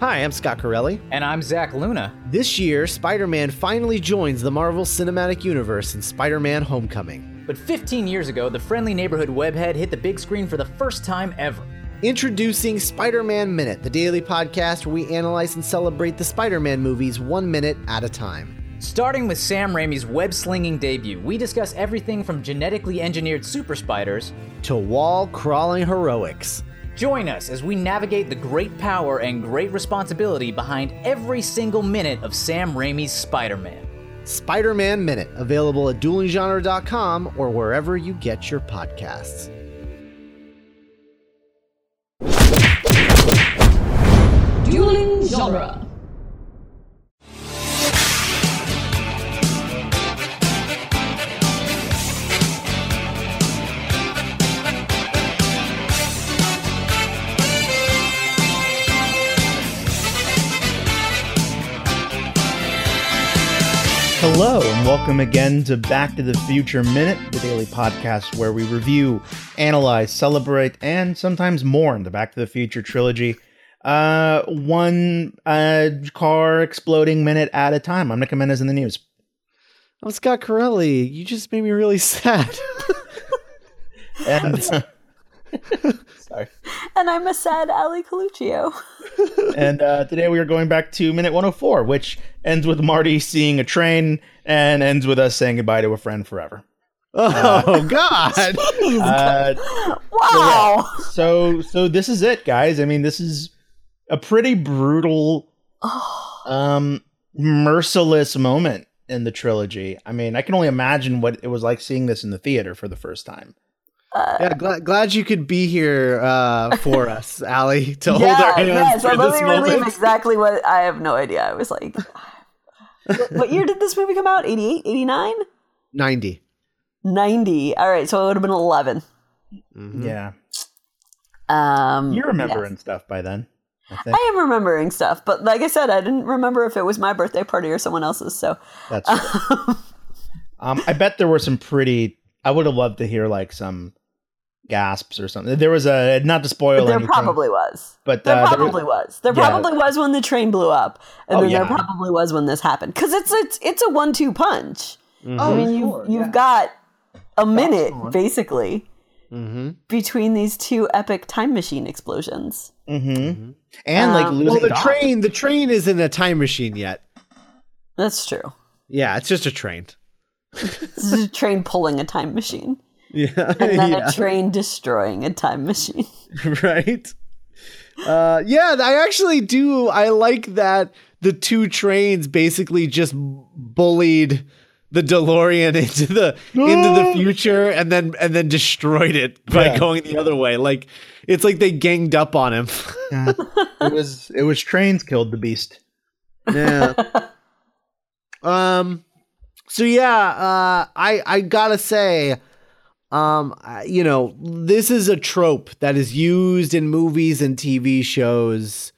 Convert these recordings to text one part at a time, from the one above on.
Hi, I'm Scott Corelli. And I'm Zach Luna. This year, Spider Man finally joins the Marvel Cinematic Universe in Spider Man Homecoming. But 15 years ago, the friendly neighborhood webhead hit the big screen for the first time ever. Introducing Spider Man Minute, the daily podcast where we analyze and celebrate the Spider Man movies one minute at a time. Starting with Sam Raimi's web slinging debut, we discuss everything from genetically engineered super spiders to wall crawling heroics. Join us as we navigate the great power and great responsibility behind every single minute of Sam Raimi's Spider Man. Spider Man Minute, available at duelinggenre.com or wherever you get your podcasts. Dueling Genre. Hello, and welcome again to Back to the Future Minute, the daily podcast where we review, analyze, celebrate, and sometimes mourn the Back to the Future trilogy. Uh, one uh, car exploding minute at a time. I'm Nick Jimenez in the news. I'm Scott Corelli. You just made me really sad. and, sorry. And I'm a sad Ali Coluccio. and uh, today we are going back to minute 104, which ends with Marty seeing a train and ends with us saying goodbye to a friend forever. Oh uh, God! Uh, wow. So, yeah. so so this is it, guys. I mean, this is a pretty brutal, um, merciless moment in the trilogy. I mean, I can only imagine what it was like seeing this in the theater for the first time. Uh, yeah, glad, glad you could be here uh, for us, Ali, to yeah, hold our hands. Yes, for let this me moment. relieve exactly what I have no idea. I was like, what year did this movie come out? 88, 89? 90. 90. All right, so it would have been 11. Mm-hmm. Yeah. Um, You're remembering yes. stuff by then. I, I, am remembering stuff, but like I said, I didn't remember if it was my birthday party or someone else's. So that's. um, I bet there were some pretty. I would have loved to hear like some gasps or something. There was a not to spoil. There anything, probably was. But there uh, probably there, was. There yeah. probably was when the train blew up, and Oh, then yeah. there probably was when this happened. Because it's it's it's a one-two punch. Mm-hmm. I mean, you sure, you've yeah. got a minute basically Mm-hmm. between these two epic time machine explosions. Mm-hmm. And like Um, losing Well, the Doc. train, the train isn't a time machine yet. That's true. Yeah, it's just a train. This is a train pulling a time machine, Yeah, and then yeah. a train destroying a time machine. right? Uh, yeah, I actually do. I like that the two trains basically just bullied the DeLorean into the into the future and then and then destroyed it by Yeah. going the other way. Like it's like they ganged up on him. Yeah. it was it was trains killed the beast. yeah. Um. So yeah, uh, I I gotta say, um, you know, this is a trope that is used in movies and TV shows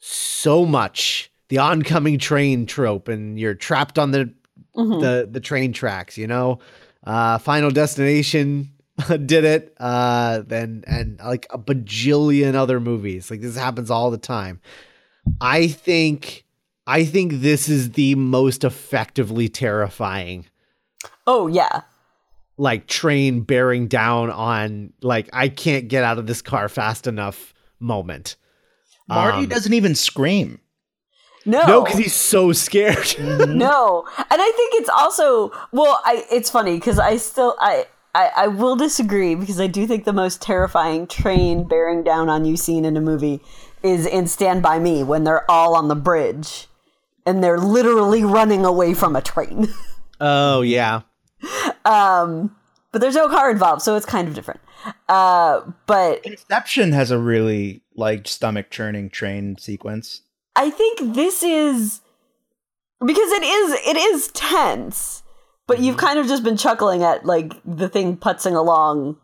so much. The oncoming train trope, and you're trapped on the Mhm. the the train tracks. You know, uh, Final Destination did it. Uh, then and like a bajillion other movies. Like this happens all the time. I think I think this is the most effectively terrifying Oh yeah, like train bearing down on like I can't get out of this car fast enough moment. Marty Um, doesn't even scream. no, No, because he's so scared. no and i think it's also well i it's funny because i still I, I i will disagree because i do think the most terrifying train bearing down on you scene in a movie is in stand by me when they're all on the bridge and they're literally running away from a train oh yeah. Um but there's no car involved so it's kind of different uh but Inception has a really like stomach churning train sequence. I think this is because it is it is tense, but you've Mm-hmm. kind of just been chuckling at like the thing putzing along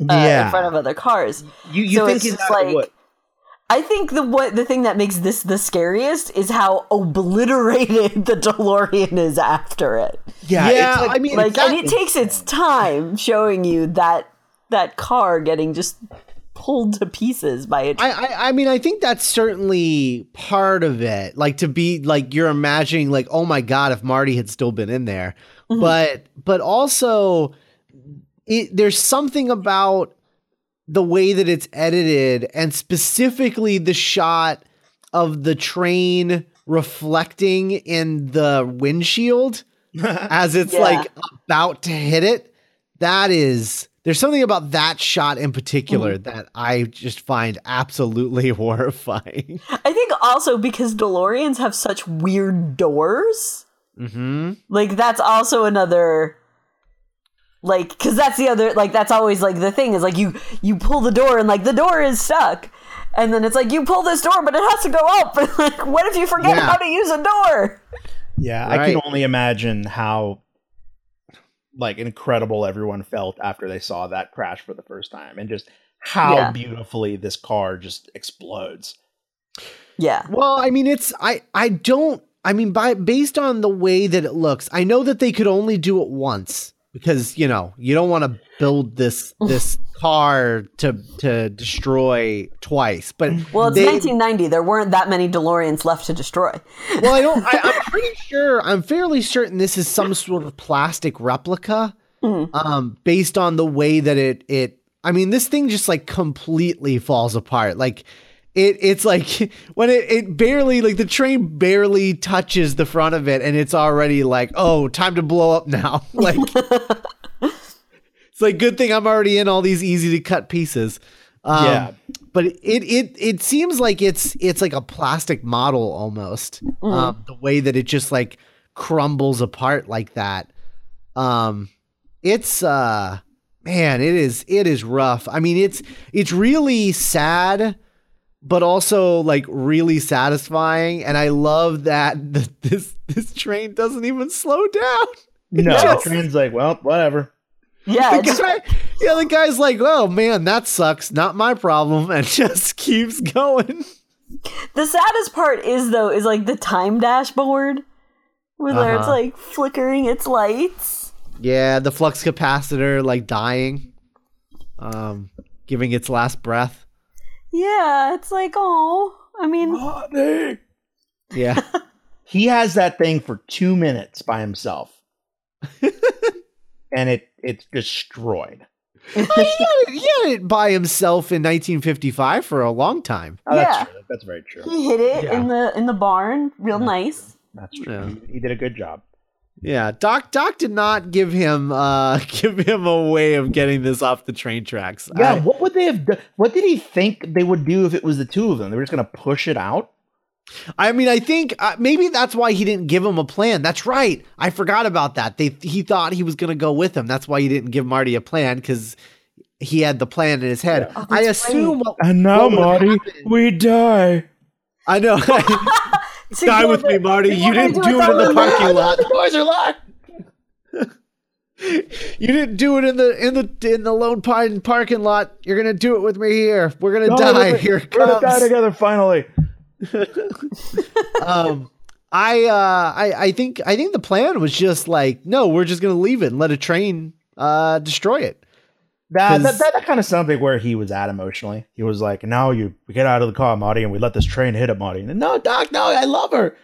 uh, in front of other cars. you you so think it's just like- what? I think the what the thing that makes this the scariest is how obliterated the DeLorean is after it. Yeah, Yeah, it's like, I mean, Like, and it takes its time showing you that that car getting just pulled to pieces by it. I mean I think that's certainly part of it. Like to be like you're imagining like oh my god if Marty had still been in there, Mhm. but but also it, there's something about the way that it's edited and specifically the shot of the train reflecting in the windshield as it's Yeah. like about to hit it. That is there's something about that shot in particular that I just find absolutely horrifying. I think also because DeLoreans have such weird doors. Mm-hmm. Like that's also another like because that's the other like that's always like the thing is like you you pull the door and like the door is stuck and then it's like you pull this door but it has to go up like what if you forget Yeah. how to use a door Yeah, I can only imagine how like incredible everyone felt after they saw that crash for the first time and just how Yeah. beautifully this car just explodes. yeah Well, I mean, it's I I don't. I mean, by based on the way that it looks, I know that they could only do it once because you know you don't want to build this this car to to destroy twice. But well it's they- 1990 there weren't that many DeLoreans left to destroy well, I don't. I, I'm pretty sure. I'm fairly certain this is some sort of plastic replica, Mhm. um, based on the way that it it. I mean, this thing just like completely falls apart. Like it, it's like when it, it barely like the train barely touches the front of it, and it's already like, oh, time to blow up now. Like it's like good thing I'm already in all these easy to cut pieces. Um, Yeah. but it it it seems like it's it's like a plastic model almost. Um, the way that it just like crumbles apart like that. Um, it's uh, man, it is it is rough. I mean, it's it's really sad, but also like really satisfying. And I love that the, this this train doesn't even slow down. No, Yes. the train's like, well, whatever. yeah The guy, yeah, the guy's like, "Oh man, that sucks. Not my problem," and just keeps going. the saddest part is though is like the time dashboard where it's Uh-huh. like flickering its lights Yeah, the flux capacitor like dying, um, giving its last breath. Yeah it's like oh i mean Rodney. Yeah, He has that thing for two minutes by himself. and it it's destroyed. he, had it, he had it by himself in 1955 for a long time. Oh, that's Yeah. true. That's very true. he hit it Yeah. in the in the barn real nice That's true. Yeah. He, he did a good job. Yeah, Doc Doc did not give him uh give him a way of getting this off the train tracks. Yeah, I- what would they have done? What did he think they would do if it was the two of them? They were just going to push it out? I mean, I think uh, maybe that's why he didn't give him a plan. That's right. I forgot about that. They he thought he was going to go with him. That's why he didn't give Marty a plan because he had the plan in his head. Oh, I assume. What, And now, Marty, we die. I know. Die with me, Marty. You didn't do it in the parking lot. The doors are locked. You didn't do it in the in the in the Lone Pine parking lot. You're gonna do it with me here. We're gonna die. Here it We're gonna die together finally. um I uh I I think I think the plan was just like no, we're just gonna leave it and let a train uh destroy it. That, that, that, that kind of sounds like where he was at emotionally. He was like, "Now you get out of the car, Marty, and we let this train hit it, Marty." And, no, Doc, no, I love her.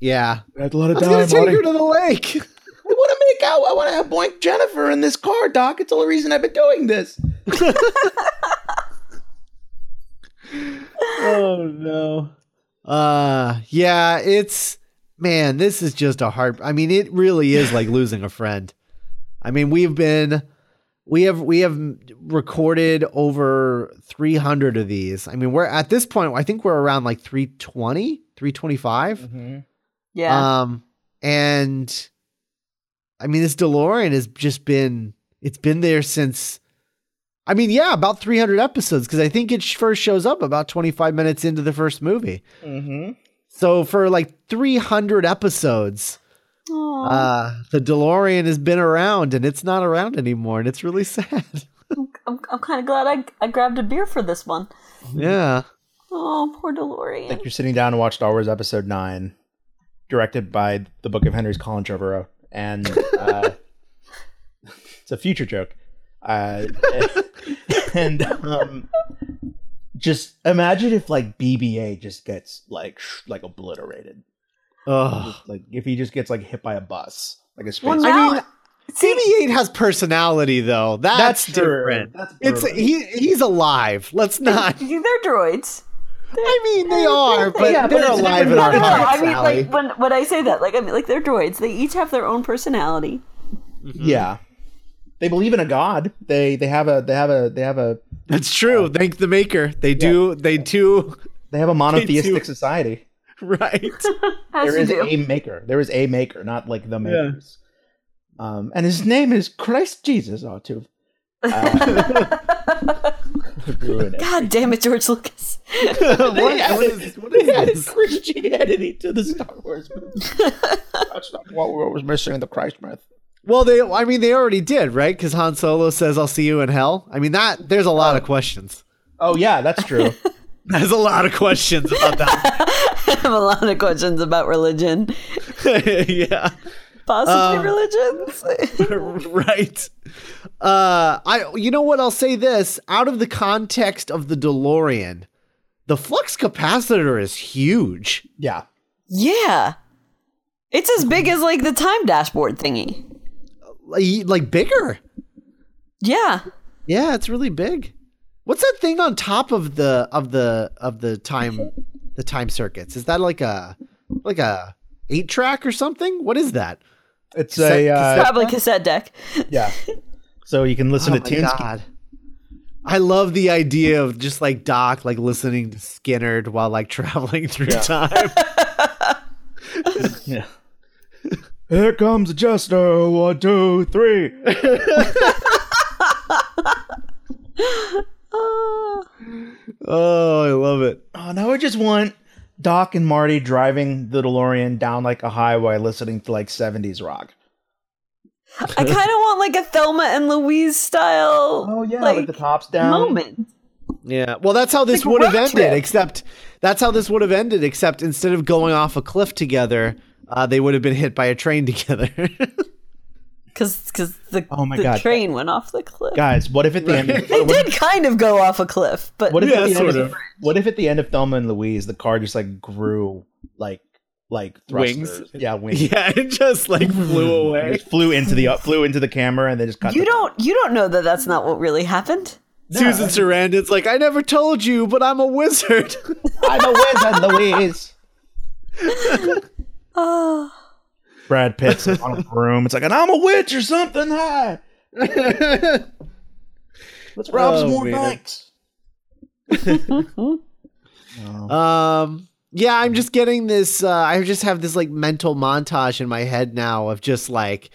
Yeah, to let I it was die, gonna take Marty. her to the lake. I want to make out. I want to have Boink Jennifer in this car, Doc. It's the only reason I've been doing this. oh no. Uh yeah, it's man, this is just a hard I mean, it really is like losing a friend. I mean, we've been we have we have recorded over 300 of these. I mean, we're at this point I think we're around like 320, 325. yeah Um, and I mean, this DeLorean has just been, it's been there since, I mean, yeah, about 300 episodes, because I think it first shows up about 25 minutes into the first movie. Mm-hmm. So for like 300 episodes, Aw, uh, the DeLorean has been around and it's not around anymore. And it's really sad. I'm, I'm kind of glad I, I grabbed a beer for this one. yeah. Oh, poor DeLorean. Like you're sitting down to watch Star Wars Episode Nine, directed by the Book of Henry's Colin Trevorrow, and uh, it's a future joke. Uh, and um, just imagine if like BB-8 just gets like sh- like obliterated. Ugh. Like if he just gets like hit by a bus, like a space. Well, I mean, see, BB-8 has personality though. That's, That's true. different. That's it's he he's alive. Let's not. they're droids. I mean, they are, but Yeah, they're it's alive in our No, no, no. hearts. I mean, Allie. like when when I say that, like I mean, like they're droids. They each have their own personality. Mm-hmm. yeah. They believe in a god. They they have a they have a they have a That's true. Uh, Thank the maker. They do. They do. they have a monotheistic society. Right. As There you is do. a maker. There is a maker, not like the makers. Um, and his name is Christ Jesus. Oh, too. Uh. God damn it, George Lucas. what, what is, what They is added this? Christianity to the Star Wars movie. That's not what was missing in the Christ myth. Well, they. I mean, they already did, right? Because Han Solo says, "I'll see you in hell." I mean, that there's a lot of questions. Oh yeah, that's true. There's a lot of questions about that. I have a lot of questions about religion, yeah. possibly Um, religions. right. Uh, I. You know what? I'll say this: out of the context of the DeLorean, the flux capacitor is huge. yeah. yeah, it's as big as like the time dashboard thingy. Like, like bigger. Yeah, Yeah, it's really big. What's that thing on top of the of the of the time the time circuits? Is that like a like a eight track or something? What is that? It's Cassette- a uh, cassette- probably cassette deck. yeah. So you can listen oh to tunes. god. I love the idea of just like Doc like listening to Skynyrd while like traveling through time. Yeah. Here comes the jester. One, two, three. Oh, I love it. Oh, now I just want Doc and Marty driving the DeLorean down like a highway, listening to like '70s rock. I kind of want like a Thelma and Louise style. Oh yeah, like, like, the tops down. moment. Yeah. Well, that's how this Like would have ended, trip. except that's how this would have ended, except instead of going off a cliff together, uh, they would have been hit by a train together. Because the, Oh my the God. train went off the cliff. Guys, what if at the end? Of, They what, did kind of go off a cliff, but what if Yeah, at the end sort of, of. what if at the end of Thelma and Louise, the car just like grew like like Wings? Yeah, wings. yeah, it just like flew away. just flew into the uh, flew into the camera and they just cut. you the- don't you don't know that that's not what really happened. Susan Sarandon's like, I never told you, but I'm a wizard. I'm a wizard, Louise. Oh, Brad Pitt's on a broom. It's like, and I'm a witch or something. Hi. Let's rob Oh, some more man. banks. um, yeah, I'm just getting this. Uh, I just have this like mental montage in my head now of just like,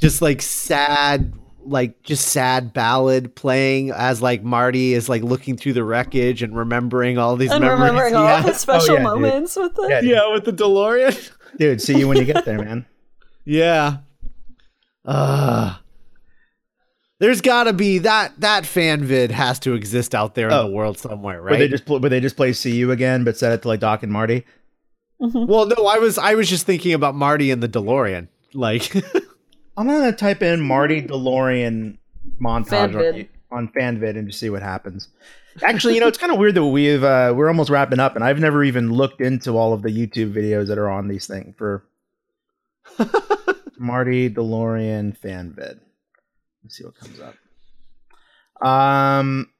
just like sad, like just sad ballad playing as like Marty is like looking through the wreckage and remembering all these and memories. remembering he all has. the special Oh, yeah, dude. moments with the Yeah, yeah, with the DeLorean. Dude, see you when you get there, man. Yeah. Uh there's got to be that that fan vid has to exist out there in Oh. the world somewhere, Where they right? just pl- where they just play "See You Again," but set it to like Doc and Marty. well, no, I was I was just thinking about Marty and the DeLorean. Like I'm gonna type in Marty DeLorean montage Fanvid. on, on FanVid and just see what happens. Actually, you know, it's kind of weird that we've uh, we're almost wrapping up, and I've never even looked into all of the YouTube videos that are on these things for Marty DeLorean FanVid. Let's see what comes up. Um,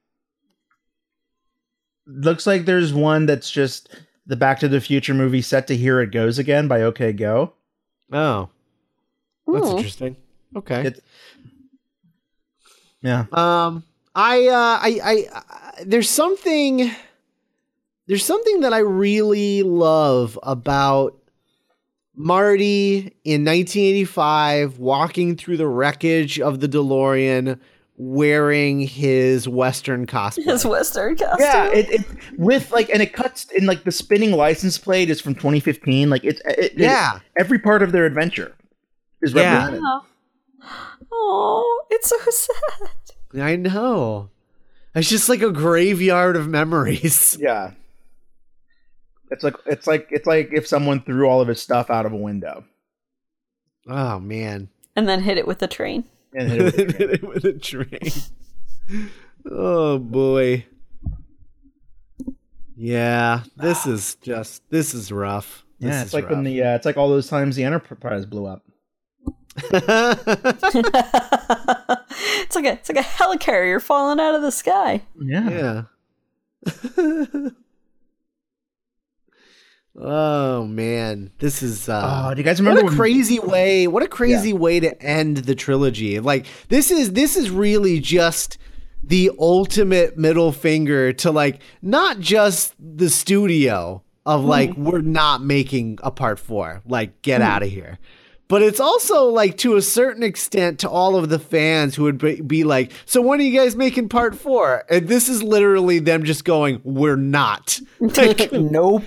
looks like there's one that's just the Back to the Future movie set to "Here It Goes Again" by OK Go. Oh. That's Ooh. interesting. Okay. It- Yeah. Um, I, uh, I, I, I, there's something, there's something that I really love about Marty in 1985 walking through the wreckage of the DeLorean wearing his Western cosplay. his Western costume. Yeah, it, it with like, and it cuts in like the spinning license plate is from 2015. Like it's it, it- yeah. every part of their adventure is Yeah. represented. Oh, it's so sad. I know. It's just like a graveyard of memories. Yeah, it's like it's like it's like if someone threw all of his stuff out of a window Oh man. And then hit it with the train. and hit it with a train. with a train. oh boy. Yeah, this is just this is rough. This Yeah, is it's like rough. when the uh, it's like all those times the Enterprise blew up. it's like a it's like a helicarrier falling out of the sky. Yeah. yeah. oh man, this is uh Oh, do you guys remember what a when- crazy way what a crazy way to end the trilogy. Like this is this is really just the ultimate middle finger to like not just the studio of like we're not making a part four. Like get out of here but it's also like to a certain extent to all of the fans who would be, like so when are you guys making part four and this is literally them just going we're not like, nope.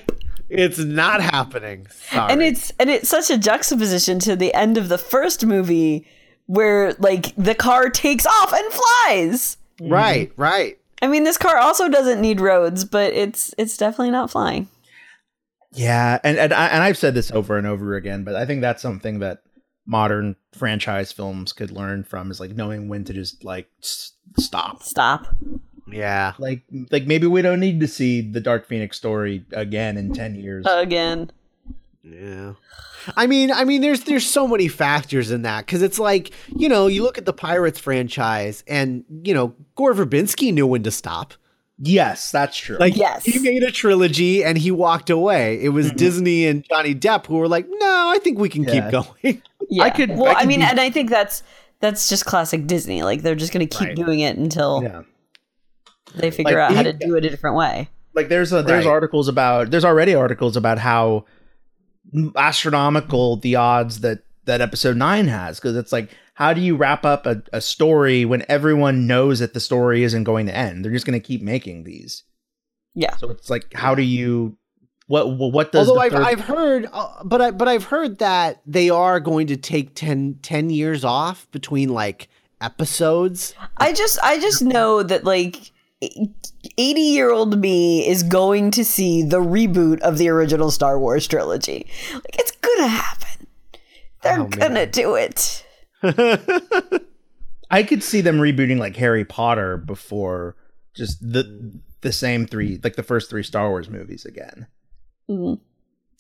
it's not happening Sorry. And it's and it's such a juxtaposition to the end of the first movie where like the car takes off and flies. Right, right. I mean, this car also doesn't need roads, but it's it's definitely not flying. Yeah, and and, I, and I've said this over and over again, but I think that's something that modern franchise films could learn from is like knowing when to just like s- stop. Stop. Yeah. Like like maybe we don't need to see the Dark Phoenix story again in 10 years. Again. Yeah. I mean, I mean there's there's so many factors in that cuz it's like, you know, you look at the Pirates franchise and, you know, Gore Verbinski knew when to stop. Yes, that's true. Like Yes. he made a trilogy and he walked away. It was Mhm. Disney and Johnny Depp who were like, "No, I think we can Yeah. keep going." Yeah. I could- Well, I I, mean, be- and I think that's that's just classic Disney. Like they're just going to keep Right. doing it until yeah. they figure Like, out how he- to do it a different way. like there's a, there's Right. articles about there's already articles about how astronomical the odds that that episode 9 has because it's like how do you wrap up a, a story when everyone knows that the story isn't going to end they're just going to keep making these Yeah. so it's like how do you what what, what does Although the I've, third- I've heard, uh, but I but I've heard that they are going to take 10, 10 years off between like episodes. I just I just know that like 80 year old me is going to see the reboot of the original Star Wars trilogy. Like it's gonna happen. They're Oh, gonna do it. I could see them rebooting like Harry Potter before just the the same three like the first three Star Wars movies again Mhm.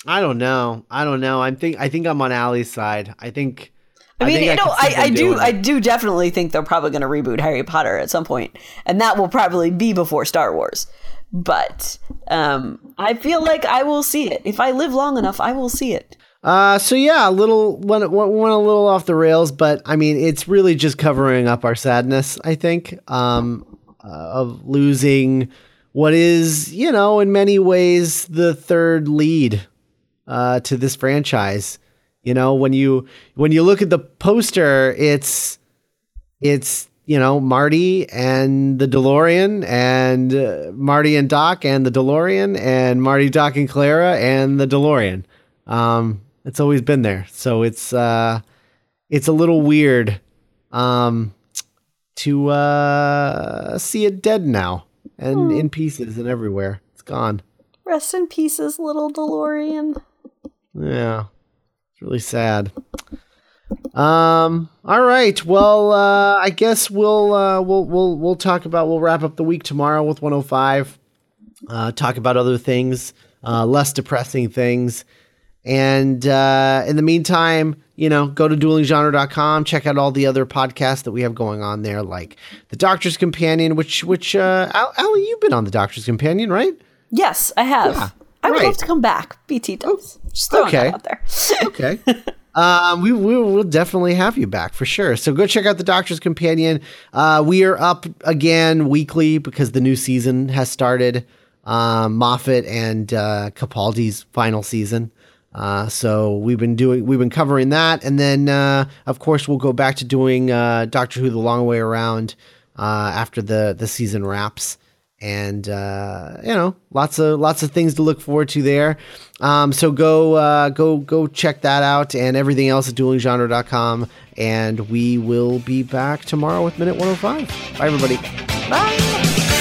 I don't know. I don't know. I'm think I think I'm on Ali's side. I think. I mean, think you know, I, I do, doing I do definitely think they're probably going to reboot Harry Potter at some point, and that will probably be before Star Wars. But um, I feel like I will see it if I live long enough. I will see it. Uh, so yeah, a little went, went went a little off the rails, but I mean, it's really just covering up our sadness. I think um, uh, of losing what is, you know, in many ways the third lead uh, to this franchise. You know, when you when you look at the poster, it's it's you know Marty and the DeLorean and uh, Marty and Doc and the DeLorean and Marty, Doc and Clara and the DeLorean. Um, it's always been there, so it's uh, it's a little weird um, to uh, see it dead now and in pieces and everywhere. It's gone. Rest in pieces, little DeLorean. Yeah. It's really sad. Um all right. Well, uh I guess we'll uh we'll we'll we'll talk about we'll wrap up the week tomorrow with 105. Uh talk about other things, uh less depressing things. And uh in the meantime, you know, go to duelinggenre.com, check out all the other podcasts that we have going on there like The Doctor's Companion, which which uh Al- Allie, you've been on The Doctor's Companion, right? Yes, I have. Yeah, I would right. love to come back. BT does. Just throwing okay. out there. okay. Um, we, we will definitely have you back for sure. So go check out the Doctor's Companion. Uh, we are up again weekly because the new season has started. Um, Moffat and uh, Capaldi's final season. Uh, so we've been doing, we've been covering that, and then uh, of course we'll go back to doing uh, Doctor Who: The Long Way Around uh, after the the season wraps. And uh, you know lots of lots of things to look forward to there. Um, so go uh, go go check that out and everything else at duelinggenre.com and we will be back tomorrow with minute 105 bye everybody. Bye.